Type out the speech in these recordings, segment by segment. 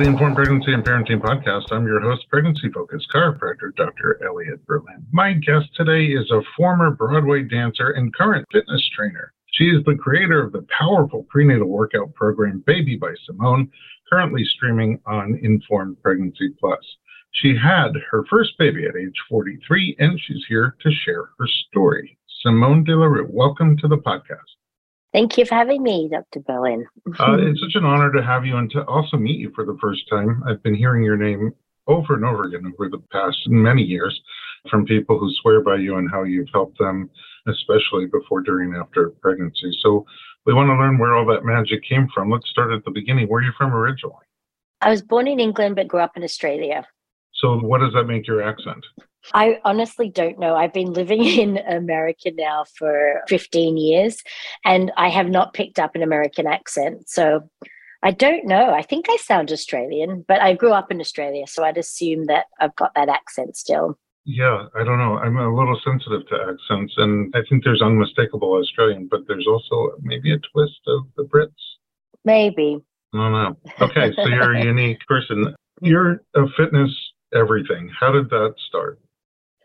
The Informed Pregnancy and Parenting Podcast. I'm your host, pregnancy focused chiropractor Dr. Elliot Berlin. My guest today is a former Broadway dancer and current fitness trainer. She is the creator of the powerful prenatal workout program Baby by Simone, currently streaming on Informed Pregnancy Plus. She had her first baby at age 43, and she's here to share her story. Simone De La Rue, welcome to the podcast. Thank you for having me, Dr. Berlin. uh, it's such an honor to have you and to also meet you for the first time. I've been hearing your name over and over again over the past many years from people who swear by you and how you've helped them, especially before, during, after pregnancy. So we want to learn where all that magic came from. Let's start at the beginning. Where are you from originally? I was born in England but grew up in Australia. So what does that make your accent? I honestly don't know. I've been living in America now for 15 years and I have not picked up an American accent. So I don't know. I think I sound Australian, but I grew up in Australia. So I'd assume that I've got that accent still. Yeah, I don't know. I'm a little sensitive to accents, and I think there's unmistakable Australian, but there's also maybe a twist of the Brits. Maybe. I don't know. Okay, so you're a unique person. You're a fitness everything. How did that start?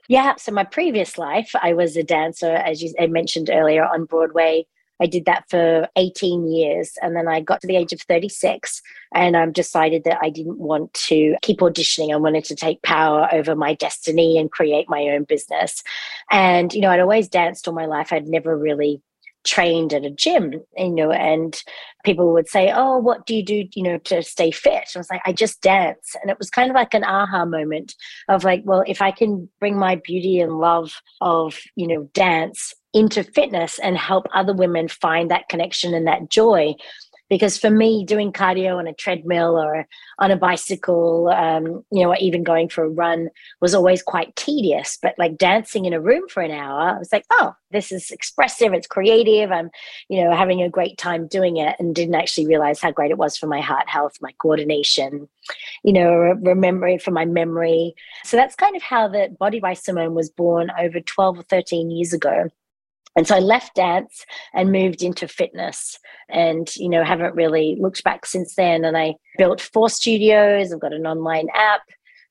Yeah, so my previous life, I was a dancer, as you I mentioned earlier, on Broadway. I did that for 18 years. And then I got to the age of 36 and I decided that I didn't want to keep auditioning. I wanted to take power over my destiny and create my own business. And, you know, I'd always danced all my life. I'd never really trained at a gym, you know, and people would say, Oh, what do you do, you know, to stay fit? I was like, I just dance. And it was kind of like an aha moment of like, well, if I can bring my beauty and love of, you know, dance into fitness and help other women find that connection and that joy, because for me doing cardio on a treadmill or on a bicycle um, you know or even going for a run was always quite tedious. But like dancing in a room for an hour i was like oh this is expressive it's creative i'm you know having a great time doing it and didn't actually realize how great it was for my heart health my coordination you know remembering for my memory. So that's kind of how the body by simone was born over 12 or 13 years ago and so I left dance and moved into fitness and, you know, haven't really looked back since then. And I built four studios, I've got an online app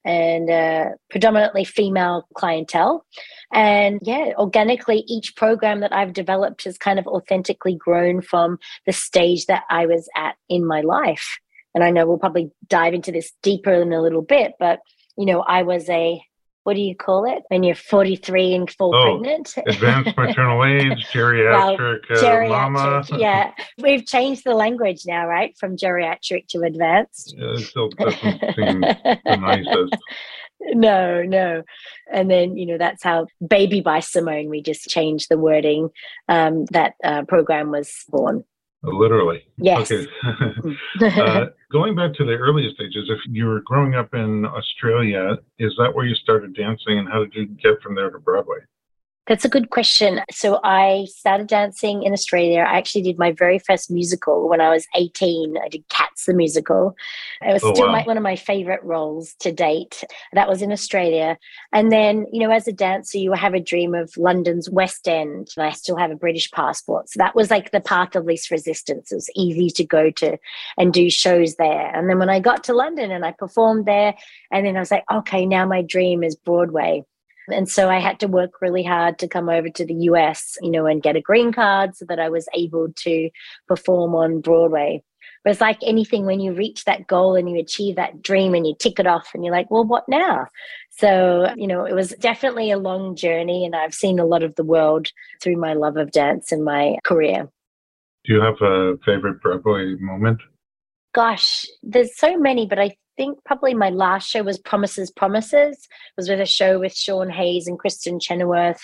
and predominantly female clientele. And yeah, organically, each program that I've developed has kind of authentically grown from the stage that I was at in my life. And I know we'll probably dive into this deeper in a little bit, but you know, I was a what do you call it when you're 43 and full oh, pregnant? advanced maternal age, geriatric, well, geriatric uh, yeah, we've changed the language now, right? From geriatric to advanced. Yeah, it still doesn't seem the nicest. No, no. And then, you know, that's how Baby by Simone, we just changed the wording. Um, that uh, program was born. Literally. Yes. Okay. uh, going back to the earliest stages, if you were growing up in Australia, is that where you started dancing and how did you get from there to Broadway? That's a good question. So I started dancing in Australia. I actually did my very first musical when I was 18. I did Cats the musical. It was oh, still wow. my, one of my favorite roles to date. That was in Australia. And then, you know, as a dancer, you have a dream of London's West End. And I still have a British passport. So that was like the path of least resistance. It was easy to go to and do shows there. And then when I got to London and I performed there, and then I was like, okay, now my dream is Broadway. And so I had to work really hard to come over to the US, you know, and get a green card so that I was able to perform on Broadway. But it's like anything when you reach that goal and you achieve that dream and you tick it off and you're like, well, what now? So, you know, it was definitely a long journey and I've seen a lot of the world through my love of dance and my career. Do you have a favorite Broadway moment? Gosh, there's so many, but I think probably my last show was Promises Promises. It was with a show with Sean Hayes and Kristin Chenoweth.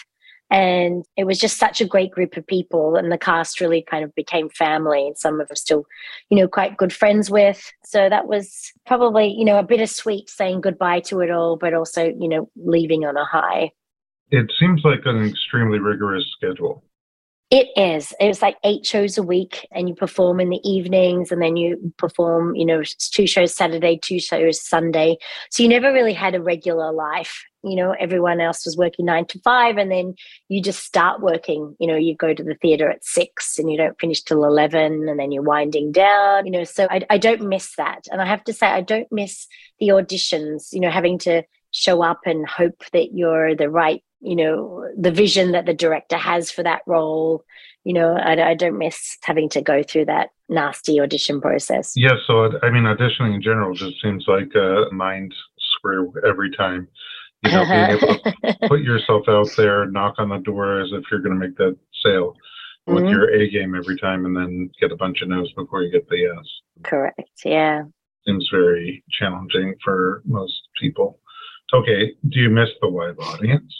And it was just such a great group of people. And the cast really kind of became family. And some of them still, you know, quite good friends with. So that was probably, you know, a bittersweet saying goodbye to it all, but also, you know, leaving on a high. It seems like an extremely rigorous schedule. It is. It was like eight shows a week, and you perform in the evenings, and then you perform, you know, two shows Saturday, two shows Sunday. So you never really had a regular life. You know, everyone else was working nine to five, and then you just start working. You know, you go to the theater at six and you don't finish till 11, and then you're winding down, you know. So I, I don't miss that. And I have to say, I don't miss the auditions, you know, having to show up and hope that you're the right you know the vision that the director has for that role you know I, I, don't miss having to go through that nasty audition process. Yeah so i mean auditioning in general just seems like a mind screw every time you know being able to put yourself out there knock on the door as if you're going to make that sale with mm-hmm. your a game every time and then get a bunch of no's before you get the yes. Correct yeah. Seems very challenging for most people. Okay do you miss the live audience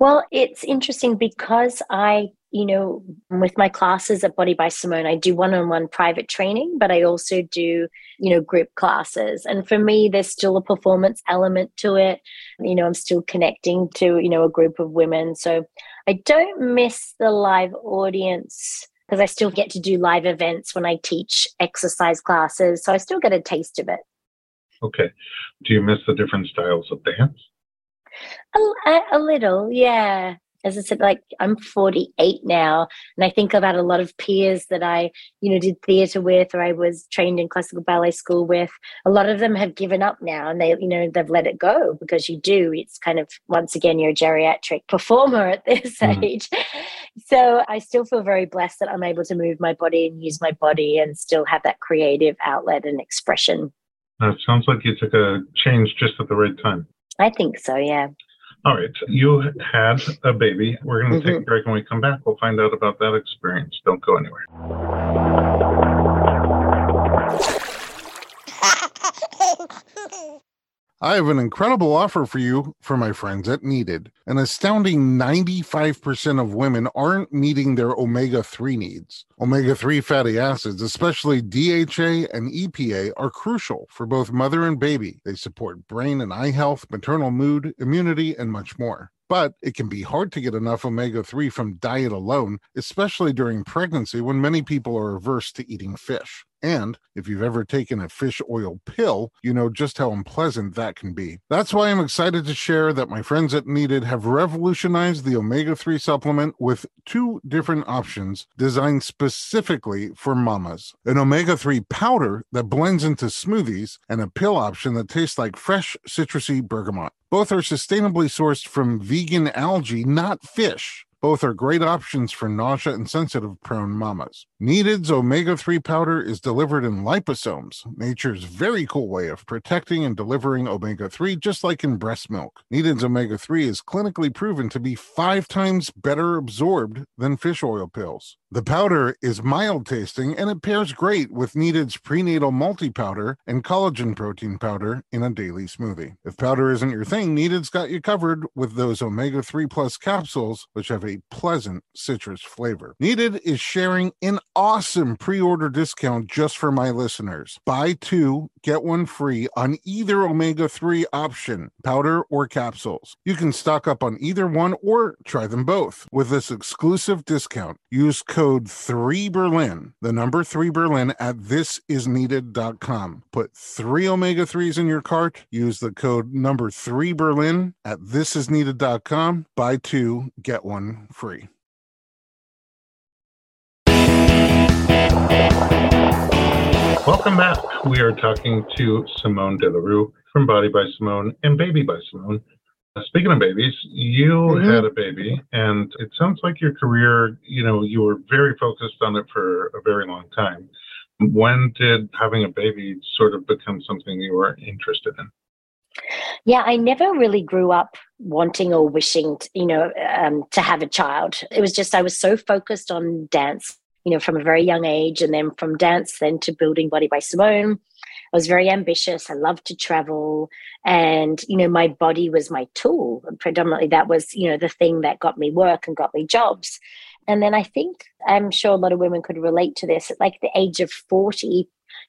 well, it's interesting because I, you know, with my classes at Body by Simone, I do one on one private training, but I also do, you know, group classes. And for me, there's still a performance element to it. You know, I'm still connecting to, you know, a group of women. So I don't miss the live audience because I still get to do live events when I teach exercise classes. So I still get a taste of it. Okay. Do you miss the different styles of dance? A, a little, yeah. As I said, like I'm 48 now, and I think about a lot of peers that I, you know, did theatre with, or I was trained in classical ballet school with. A lot of them have given up now, and they, you know, they've let it go because you do. It's kind of once again you're a geriatric performer at this mm. age. So I still feel very blessed that I'm able to move my body and use my body, and still have that creative outlet and expression. It sounds like you took a change just at the right time. I think so, yeah. All right. You had a baby. We're going to mm-hmm. take a break. When we come back, we'll find out about that experience. Don't go anywhere. I have an incredible offer for you for my friends at Needed. An astounding 95% of women aren't meeting their omega 3 needs. Omega 3 fatty acids, especially DHA and EPA, are crucial for both mother and baby. They support brain and eye health, maternal mood, immunity, and much more. But it can be hard to get enough omega 3 from diet alone, especially during pregnancy when many people are averse to eating fish. And if you've ever taken a fish oil pill, you know just how unpleasant that can be. That's why I'm excited to share that my friends at Needed have revolutionized the omega 3 supplement with two different options designed specifically for mamas an omega 3 powder that blends into smoothies, and a pill option that tastes like fresh citrusy bergamot. Both are sustainably sourced from vegan algae, not fish. Both are great options for nausea and sensitive prone mamas. Needed's omega 3 powder is delivered in liposomes, nature's very cool way of protecting and delivering omega 3, just like in breast milk. Needed's omega 3 is clinically proven to be five times better absorbed than fish oil pills. The powder is mild tasting and it pairs great with Needed's prenatal multi powder and collagen protein powder in a daily smoothie. If powder isn't your thing, Needed's got you covered with those omega 3 plus capsules, which have a pleasant citrus flavor. Needed is sharing an awesome pre order discount just for my listeners. Buy two, get one free on either omega 3 option, powder or capsules. You can stock up on either one or try them both with this exclusive discount. Use code code 3 Berlin, the number 3 Berlin at thisisneeded.com. Put three omega 3s in your cart. Use the code number 3 Berlin at thisisneeded.com. Buy two, get one free. Welcome back. We are talking to Simone De La Rue from Body by Simone and Baby by Simone. Speaking of babies, you mm-hmm. had a baby, and it sounds like your career, you know, you were very focused on it for a very long time. When did having a baby sort of become something you were interested in? Yeah, I never really grew up wanting or wishing, to, you know, um, to have a child. It was just I was so focused on dance, you know, from a very young age, and then from dance, then to building Body by Simone, I was very ambitious. I loved to travel. And, you know, my body was my tool. Predominantly, that was, you know, the thing that got me work and got me jobs. And then I think I'm sure a lot of women could relate to this. At like the age of 40,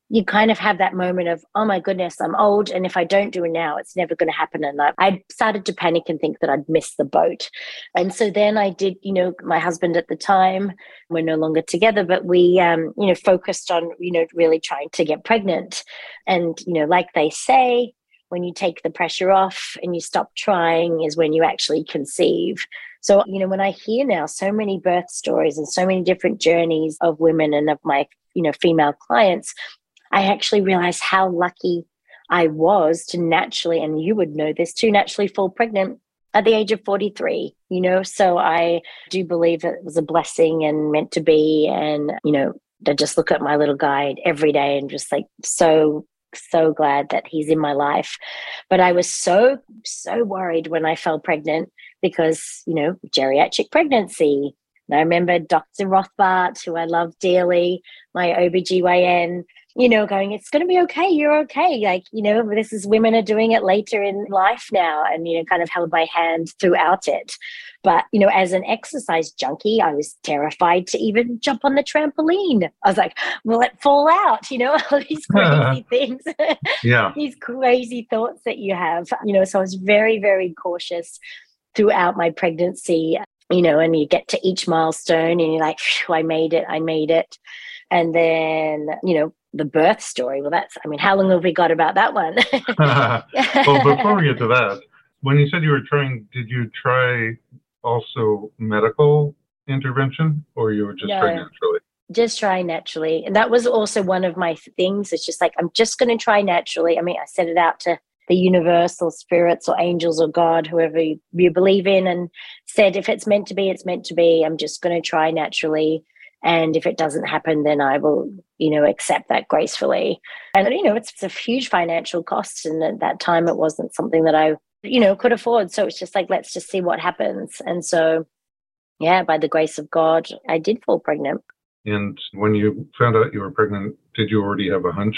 you kind of have that moment of, oh my goodness, I'm old. And if I don't do it now, it's never going to happen. And I, I started to panic and think that I'd missed the boat. And so then I did, you know, my husband at the time, we're no longer together, but we, um, you know, focused on, you know, really trying to get pregnant. And, you know, like they say, when you take the pressure off and you stop trying is when you actually conceive. So, you know, when I hear now so many birth stories and so many different journeys of women and of my, you know, female clients, I actually realized how lucky I was to naturally, and you would know this, to naturally fall pregnant at the age of 43, you know. So I do believe that it was a blessing and meant to be. And, you know, I just look at my little guide every day and just like so, so glad that he's in my life. But I was so, so worried when I fell pregnant because, you know, geriatric pregnancy. I remember Dr. Rothbart, who I love dearly, my OBGYN, you know, going, it's going to be okay. You're okay. Like, you know, this is women are doing it later in life now and, you know, kind of held my hand throughout it. But, you know, as an exercise junkie, I was terrified to even jump on the trampoline. I was like, will it fall out? You know, all these crazy things. yeah. these crazy thoughts that you have, you know, so I was very, very cautious throughout my pregnancy, you know, and you get to each milestone and you're like, I made it, I made it. And then, you know, the birth story. Well, that's, I mean, how long have we got about that one? well, before we get to that, when you said you were trying, did you try also medical intervention or you were just no, trying naturally? Just try naturally. And that was also one of my things. It's just like, I'm just going to try naturally. I mean, I set it out to the universe or spirits or angels or God, whoever you, believe in, and said, if it's meant to be, it's meant to be. I'm just going to try naturally. And if it doesn't happen then i will you know accept that gracefully. And you know it's, it's a huge financial cost and at that time it wasn't something that i you know could afford. So it's just like let's just see what happens. And so yeah by the grace of god i did fall pregnant. And when you found out you were pregnant did you already have a hunch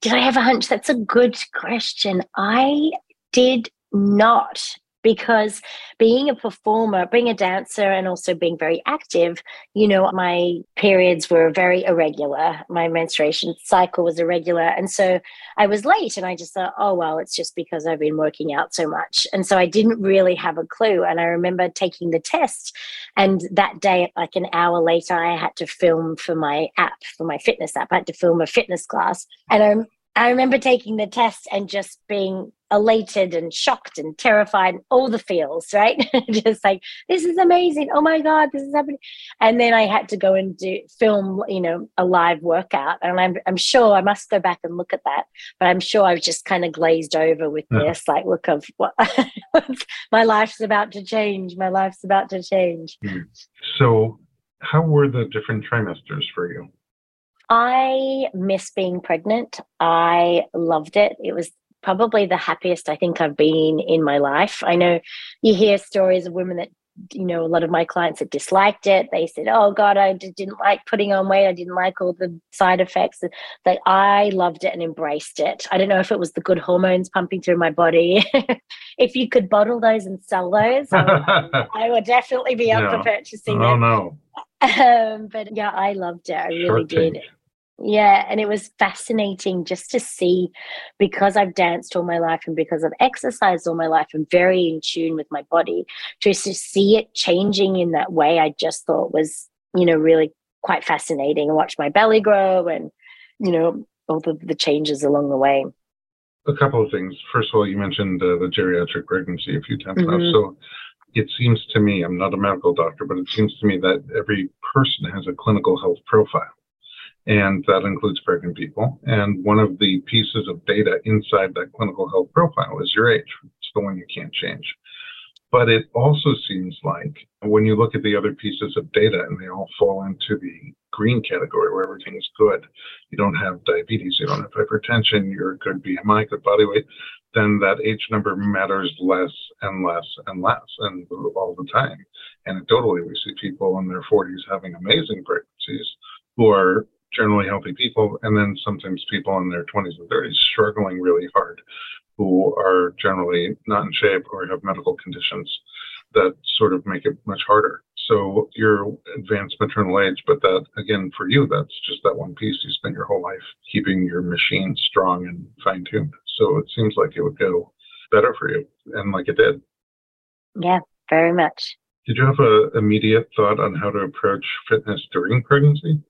did i have a hunch? That's a good question. I did not because being a performer, being a dancer, and also being very active, you know, my periods were very irregular. My menstruation cycle was irregular. And so I was late and I just thought, oh, well, it's just because I've been working out so much. And so I didn't really have a clue. And I remember taking the test. And that day, like an hour later, I had to film for my app, for my fitness app. I had to film a fitness class. And I I remember taking the test and just being elated and shocked and terrified, all the feels, right? just like, this is amazing. Oh my God, this is happening. And then I had to go and do film, you know, a live workout. And I'm, I'm sure I must go back and look at that, but I'm sure I was just kind of glazed over with yeah. this, like, look of what my life's about to change. My life's about to change. Hmm. So, how were the different trimesters for you? I miss being pregnant. I loved it. It was probably the happiest I think I've been in my life. I know you hear stories of women that, you know, a lot of my clients that disliked it. They said, oh God, I didn't like putting on weight. I didn't like all the side effects. Like I loved it and embraced it. I don't know if it was the good hormones pumping through my body. if you could bottle those and sell those, I would, I would definitely be up for purchasing oh, them. no. Um, but yeah, I loved it. I really did. Yeah, and it was fascinating just to see because I've danced all my life and because I've exercised all my life and very in tune with my body, just to see it changing in that way, I just thought was, you know, really quite fascinating and watch my belly grow and, you know, all the, the changes along the way. A couple of things. First of all, you mentioned uh, the geriatric pregnancy a few times mm-hmm. now. So it seems to me, I'm not a medical doctor, but it seems to me that every person has a clinical health profile and that includes pregnant people. And one of the pieces of data inside that clinical health profile is your age. It's the one you can't change. But it also seems like when you look at the other pieces of data and they all fall into the green category where everything is good, you don't have diabetes, you don't have hypertension, you're good BMI, good body weight, then that age number matters less and less and less and all the time. Anecdotally, we see people in their 40s having amazing pregnancies who are generally healthy people, and then sometimes people in their 20s and 30s struggling really hard who are generally not in shape or have medical conditions that sort of make it much harder. So you're advanced maternal age, but that again for you, that's just that one piece. You spent your whole life keeping your machine strong and fine tuned. So it seems like it would go better for you, and like it did. Yeah, very much. Did you have an immediate thought on how to approach fitness during pregnancy?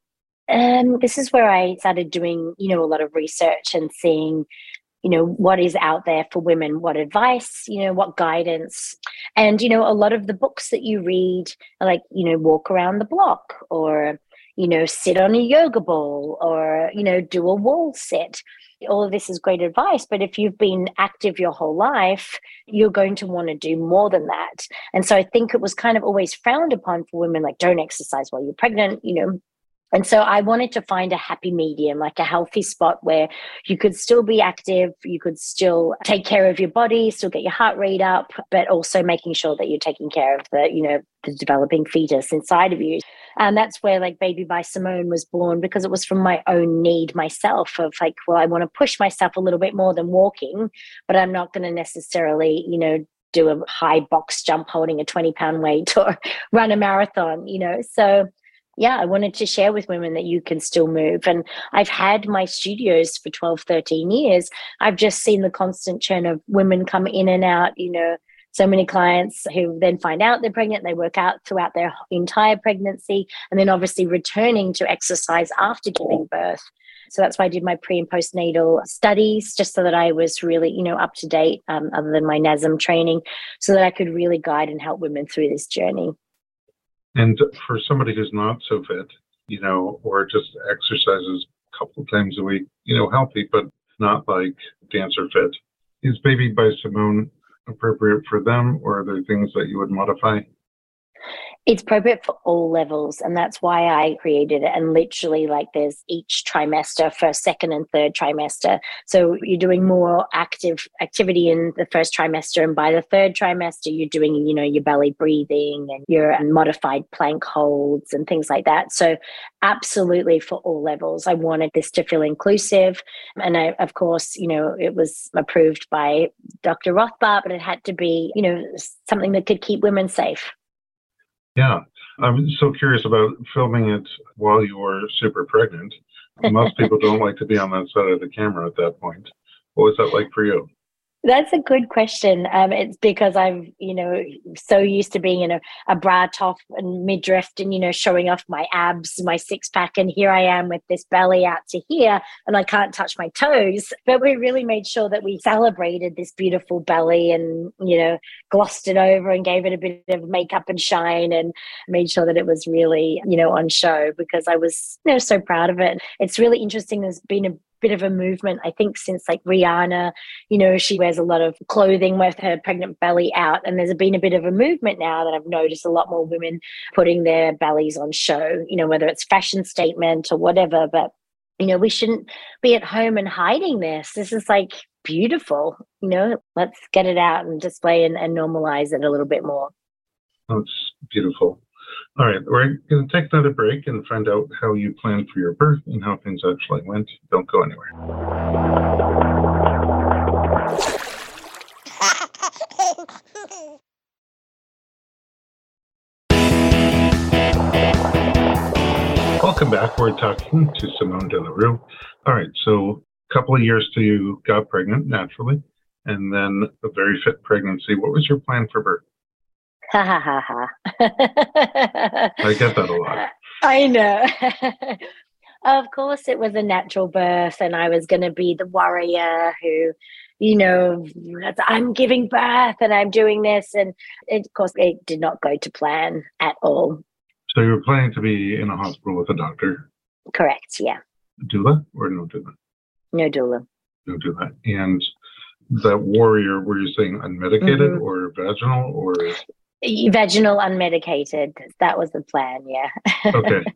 Um, this is where I started doing, you know, a lot of research and seeing you know what is out there for women what advice you know what guidance. And you know a lot of the books that you read are like you know walk around the block or you know sit on a yoga ball or you know do a wall sit. All of this is great advice but if you've been active your whole life you're going to want to do more than that. And so i think it was kind of always frowned upon for women like don't exercise while you're pregnant you know and so I wanted to find a happy medium, like a healthy spot where you could still be active, you could still take care of your body, still get your heart rate up, but also making sure that you're taking care of the, you know, the developing fetus inside of you. And that's where like Baby by Simone was born because it was from my own need myself of like, well, I want to push myself a little bit more than walking, but I'm not going to necessarily, you know, do a high box jump holding a 20 pound weight or run a marathon, you know. So yeah, I wanted to share with women that you can still move. And I've had my studios for 12, 13 years. I've just seen the constant churn of women come in and out, you know, so many clients who then find out they're pregnant, they work out throughout their entire pregnancy, and then obviously returning to exercise after giving birth. So that's why I did my pre and postnatal studies, just so that I was really, you know, up to date, um, other than my NASM training, so that I could really guide and help women through this journey. And for somebody who's not so fit, you know, or just exercises a couple of times a week, you know, healthy, but not like dancer fit, is Baby by Simone appropriate for them, or are there things that you would modify? It's appropriate for all levels and that's why i created it. And literally like there's each trimester first second and third trimester. So you're doing more active activity in the first trimester and by the third trimester you're doing you know your belly breathing and your modified plank holds and things like that. So absolutely for all levels. I wanted this to feel inclusive. And I, of course you know it was approved by dr rothbart but it had to be you know something that could keep women safe yeah. I'm so curious about filming it while you were super pregnant. Most people don't like to be on that side of the camera at that point. What was that like for you? That's a good question. Um, it's because I'm, you know, so used to being in a, a bra top and midriff and, you know, showing off my abs, my six pack. And here I am with this belly out to here and I can't touch my toes. But we really made sure that we celebrated this beautiful belly and, you know, glossed it over and gave it a bit of makeup and shine and made sure that it was really, you know, on show because I was, you know, so proud of it. It's really interesting. There's been a bit of a movement, I think, since like Rihanna, you know, she wears a lot of clothing with her pregnant belly out. And there's been a bit of a movement now that I've noticed a lot more women putting their bellies on show, you know, whether it's fashion statement or whatever. But, you know, we shouldn't be at home and hiding this. This is like beautiful, you know, let's get it out and display and, and normalize it a little bit more. That's beautiful. All right, we're going to take another break and find out how you planned for your birth and how things actually went. Don't go anywhere. Welcome back. We're talking to Simone De La Rue. All right, so a couple of years till you got pregnant naturally, and then a very fit pregnancy. What was your plan for birth? Ha ha ha ha. I get that a lot. I know. of course, it was a natural birth, and I was going to be the warrior who, you know, I'm giving birth and I'm doing this. And it, of course, it did not go to plan at all. So you were planning to be in a hospital with a doctor? Correct, yeah. Doula or no doula? No doula. No doula. And that warrior, were you saying unmedicated mm-hmm. or vaginal or? Vaginal unmedicated. That was the plan, yeah. okay.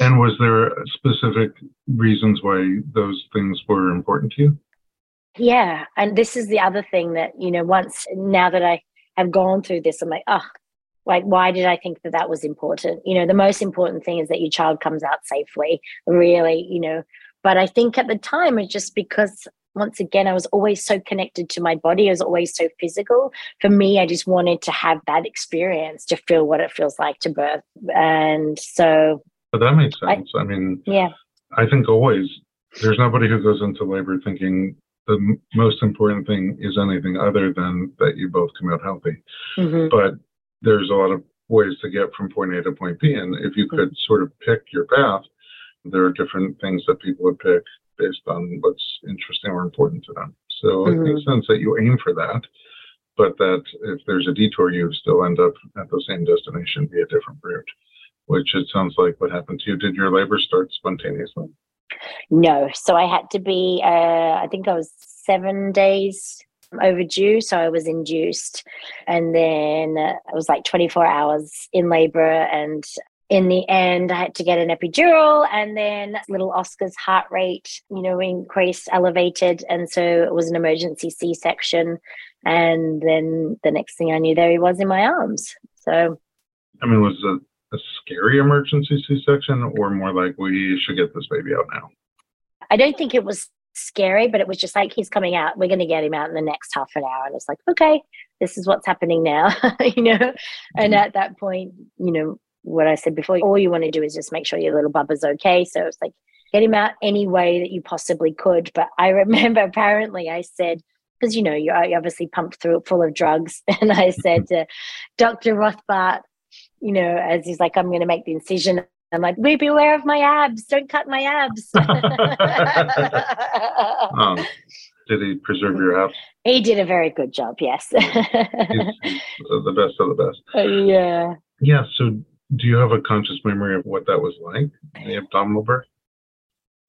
And was there specific reasons why those things were important to you? Yeah. And this is the other thing that, you know, once now that I have gone through this, I'm like, oh, like, why did I think that that was important? You know, the most important thing is that your child comes out safely, really, you know. But I think at the time, it's just because once again, I was always so connected to my body. I was always so physical. For me, I just wanted to have that experience to feel what it feels like to birth. And so. But that makes sense. I, I mean, yeah. I think always there's nobody who goes into labor thinking the m- most important thing is anything other than that you both come out healthy. Mhm. But there's a lot of ways to get from point A to point B. And if you could sort of pick your path, there are different things that people would pick based on what's interesting or important to them. So it makes sense that you aim for that, but that if there's a detour, you still end up at the same destination via different route, which it sounds like what happened to you. Did your labor start spontaneously? No. So I had to be, uh, I think I was seven days overdue. So I was induced. And then uh, it was like 24 hours in labor. And in the end, I had to get an epidural. And then little Oscar's heart rate, you know, increased, elevated. And so it was an emergency C section. And then the next thing I knew, there he was in my arms. So I mean, was it a scary emergency C-section, or more like we should get this baby out now? I don't think it was scary, but it was just like he's coming out. We're going to get him out in the next half an hour, and it's like, okay, this is what's happening now, you know. Mm-hmm. And at that point, you know, what I said before, all you want to do is just make sure your little bubba's okay. So it's like get him out any way that you possibly could. But I remember apparently I said. Because you know you're obviously pumped through it full of drugs, and I said to Dr. Rothbart, you know, as he's like, I'm going to make the incision. I'm like, be beware of my abs. Don't cut my abs. Um, did he preserve your abs? he did a very good job. Yes. The best of the best. yeah. Yeah. So, do you have a conscious memory of what that was like, the abdominal birth?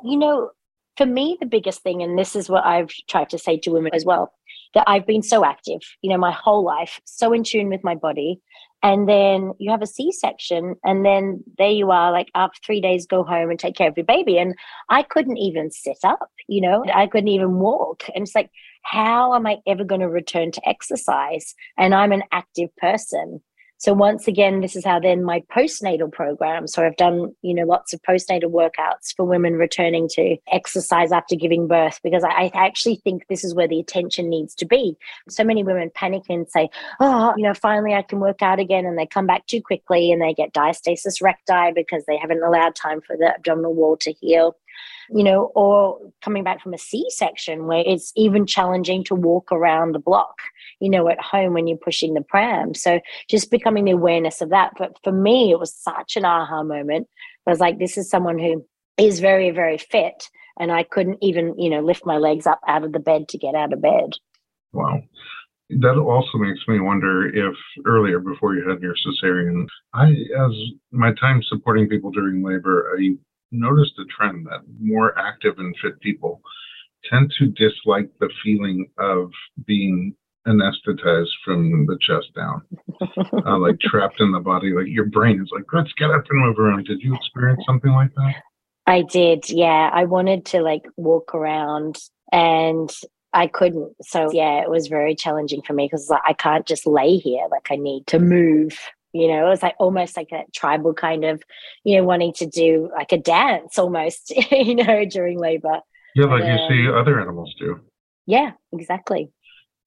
You know, for me, the biggest thing, and this is what I've tried to say to women as well, that I've been so active, you know, my whole life, so in tune with my body. And then you have a C section, and then there you are, like after three days, go home and take care of your baby. And I couldn't even sit up, you know, I couldn't even walk. And it's like, how am I ever going to return to exercise? And I'm an active person. So once again, this is how then my postnatal program. So I've done, you know, lots of postnatal workouts for women returning to exercise after giving birth because I, I actually think this is where the attention needs to be. So many women panic and say, "Oh, you know, finally I can work out again," and they come back too quickly and they get diastasis recti because they haven't allowed time for the abdominal wall to heal you know, or coming back from a C section where it's even challenging to walk around the block, you know, at home when you're pushing the pram. So just becoming the awareness of that. But for me, it was such an aha moment. I was like, this is someone who is very, very fit. And I couldn't even, you know, lift my legs up out of the bed to get out of bed. Wow. That also makes me wonder if earlier, before you had your cesarean, I, as my time supporting people during labor, I noticed a trend that more active and fit people tend to dislike the feeling of being anesthetized from the chest down, uh, like trapped in the body. Like your brain is like, let's get up and move around. Did you experience something like that? I did, yeah. I wanted to like walk around and I couldn't. So yeah, it was very challenging for me because like, I can't just lay here. Like I need to move. You know, it was like almost like a tribal kind of, you know, wanting to do like a dance almost, you know, during labor. Yeah, like And, you see other animals do. Yeah, exactly.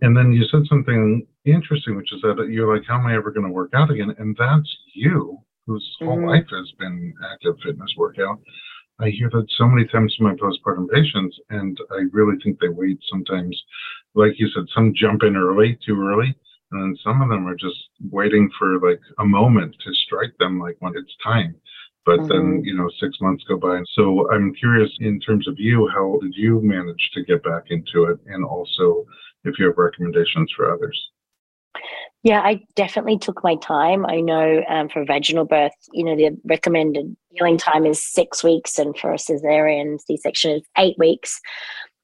And then you said something interesting, which is that you're like, how am I ever going to work out again? And that's you, whose whole Mhm. life has been active fitness workout. I hear that so many times from my postpartum patients, and I really think they wait sometimes. Like you said, some jump in early, too early, and some of them are just waiting for like a moment to strike them, like when it's time. But then, you know, six months go by. So I'm curious in terms of you, how did you manage to get back into it? And also, if you have recommendations for others. Yeah, I definitely took my time. I know um, for vaginal birth, you know, the recommended healing time is six weeks, and for a cesarean C section is eight weeks.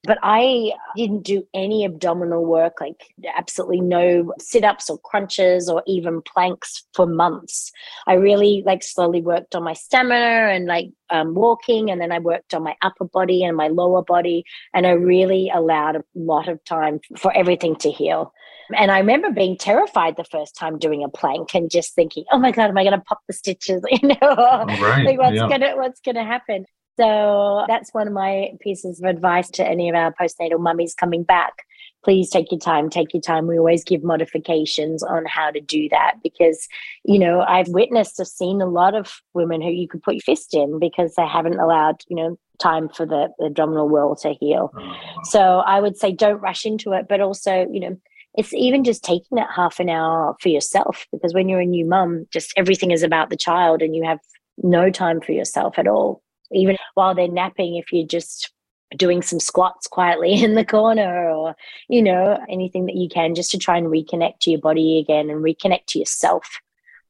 But I didn't do any abdominal work, like absolutely no sit ups or crunches or even planks for months. I really like slowly worked on my stamina and like um, walking, and then I worked on my upper body and my lower body, and I really allowed a lot of time for everything to heal. And I remember being terrified the first time doing a plank and just thinking, "Oh my god, am I going to pop the stitches?" You know, Right. like what's yeah. gonna what's gonna happen? So that's one of my pieces of advice to any of our postnatal mummies coming back. Please take your time, take your time. We always give modifications on how to do that because, you know, I've witnessed, I've seen a lot of women who you could put your fist in because they haven't allowed, you know, time for the, the abdominal wall to heal. Oh. So I would say don't rush into it, but also, you know, it's even just taking that half an hour for yourself because when you're a new mum, just everything is about the child and you have no time for yourself at all. Even while they're napping, if you're just doing some squats quietly in the corner or, you know, anything that you can just to try and reconnect to your body again and reconnect to yourself.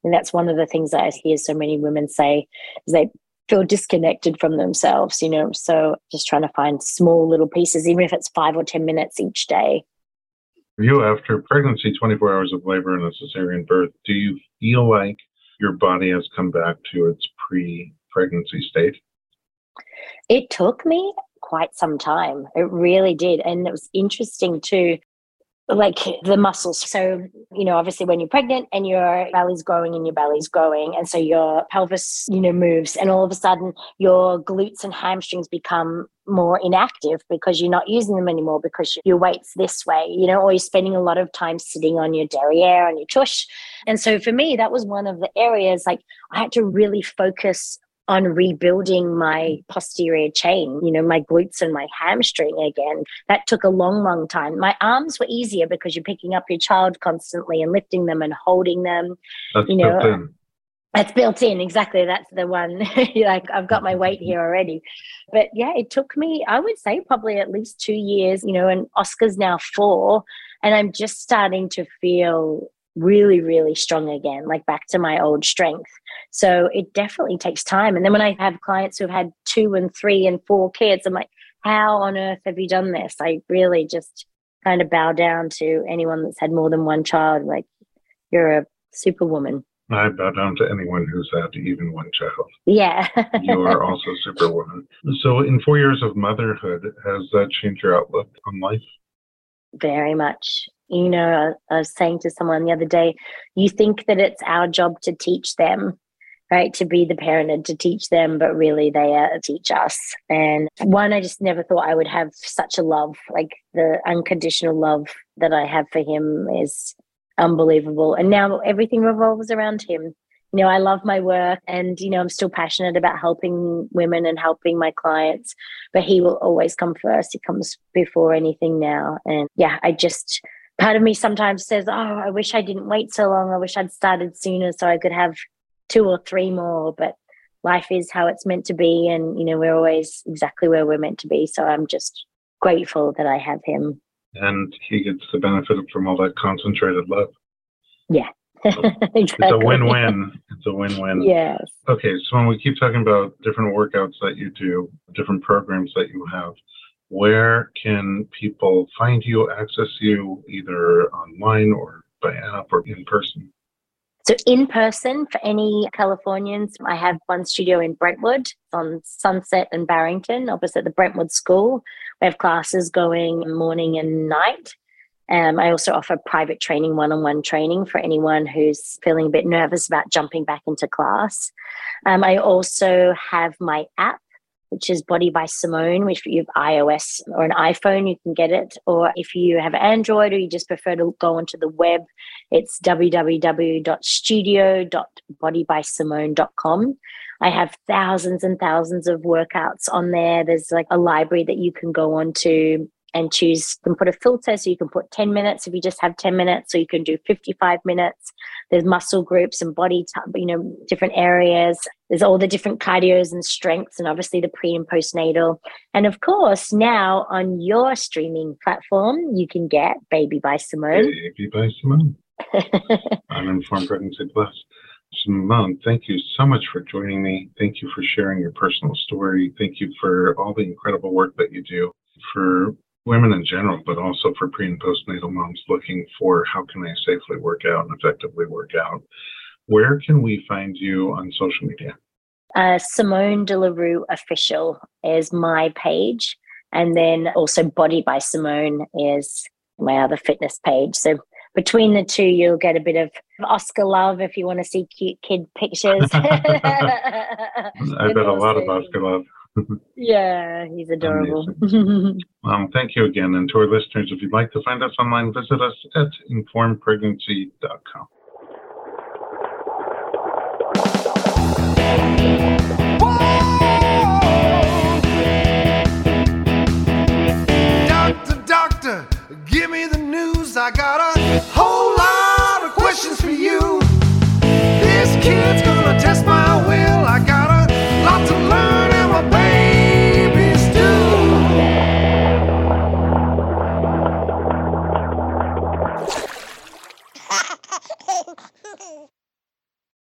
And that's one of the things that I hear so many women say is they feel disconnected from themselves, you know. So just trying to find small little pieces, even if it's five or 10 minutes each day, you after pregnancy, 24 hours of labor and a cesarean birth, do you feel like your body has come back to its pre pregnancy state? It took me quite some time. It really did. And it was interesting too like the muscles. So, you know, obviously when you're pregnant and your belly's growing and your belly's growing, and so your pelvis, you know, moves, and all of a sudden your glutes and hamstrings become more inactive because you're not using them anymore because your weight's this way, you know, or you're spending a lot of time sitting on your derriere and your tush. And so for me, that was one of the areas like I had to really focus on rebuilding my posterior chain, you know, my glutes and my hamstring again. That took a long, long time. My arms were easier because you're picking up your child constantly and lifting them and holding them. That's you know, built that's built in exactly. That's the one. like I've got my weight here already, but yeah, it took me. I would say probably at least two years. You know, and Oscar's now four, and I'm just starting to feel really, really strong again, like back to my old strength. So it definitely takes time. And then when I have clients who've had two and three and four kids, I'm like, how on earth have you done this? I really just kind of bow down to anyone that's had more than one child. Like, you're a superwoman. I bow down to anyone who's had even one child. Yeah. you are also superwoman. So, in four years of motherhood, has that changed your outlook on life? Very much. You uh, know, I was saying to someone the other day, you think that it's our job to teach them, right? To be the parent and to teach them, but really they teach us. And one, I just never thought I would have such a love, like the unconditional love that I have for him is unbelievable. And now everything revolves around him. You know, I love my work and, you know, I'm still passionate about helping women and helping my clients, but he will always come first. He comes before anything now. And yeah, I just, part of me sometimes says, Oh, I wish I didn't wait so long. I wish I'd started sooner so I could have two or three more. But life is how it's meant to be. And, you know, we're always exactly where we're meant to be. So I'm just grateful that I have him. And he gets the benefit from all that concentrated love. Yeah. exactly. It's a win-win. It's a win-win. Yes. Okay, so when we keep talking about different workouts that you do, different programs that you have, where can people find you, access you, either online or by app or in person? So, in person, for any Californians, I have one studio in Brentwood on Sunset and Barrington, opposite the Brentwood School. We have classes going morning and night. Um, I also offer private training, one on one training for anyone who's feeling a bit nervous about jumping back into class. Um, I also have my app which is Body by Simone, which if you have iOS or an iPhone, you can get it. Or if you have Android or you just prefer to go onto the web, it's www.studio.bodybysimone.com. I have thousands and thousands of workouts on there. There's like a library that you can go on to and choose you can put a filter so you can put 10 minutes if you just have 10 minutes so you can do 55 minutes. There's muscle groups and body t- you know different areas. There's all the different cardios and strengths and obviously the pre and postnatal. And of course now on your streaming platform you can get baby by simone. Baby by simone. I'm informed pregnancy plus Simone, thank you so much for joining me. Thank you for sharing your personal story. Thank you for all the incredible work that you do for women in general, but also for pre and postnatal moms looking for how can I safely work out and effectively work out. Where can we find you on social media? Uh, Simone De La Rue official is my page, and then also Body by Simone is my other fitness page. So between the two, you'll get a bit of Oscar love if you want to see cute kid pictures. I bet a lot of Oscar love. Yeah, he's adorable. um, thank you again. And to our listeners, if you'd like to find us online, visit us at informedpregnancy.com.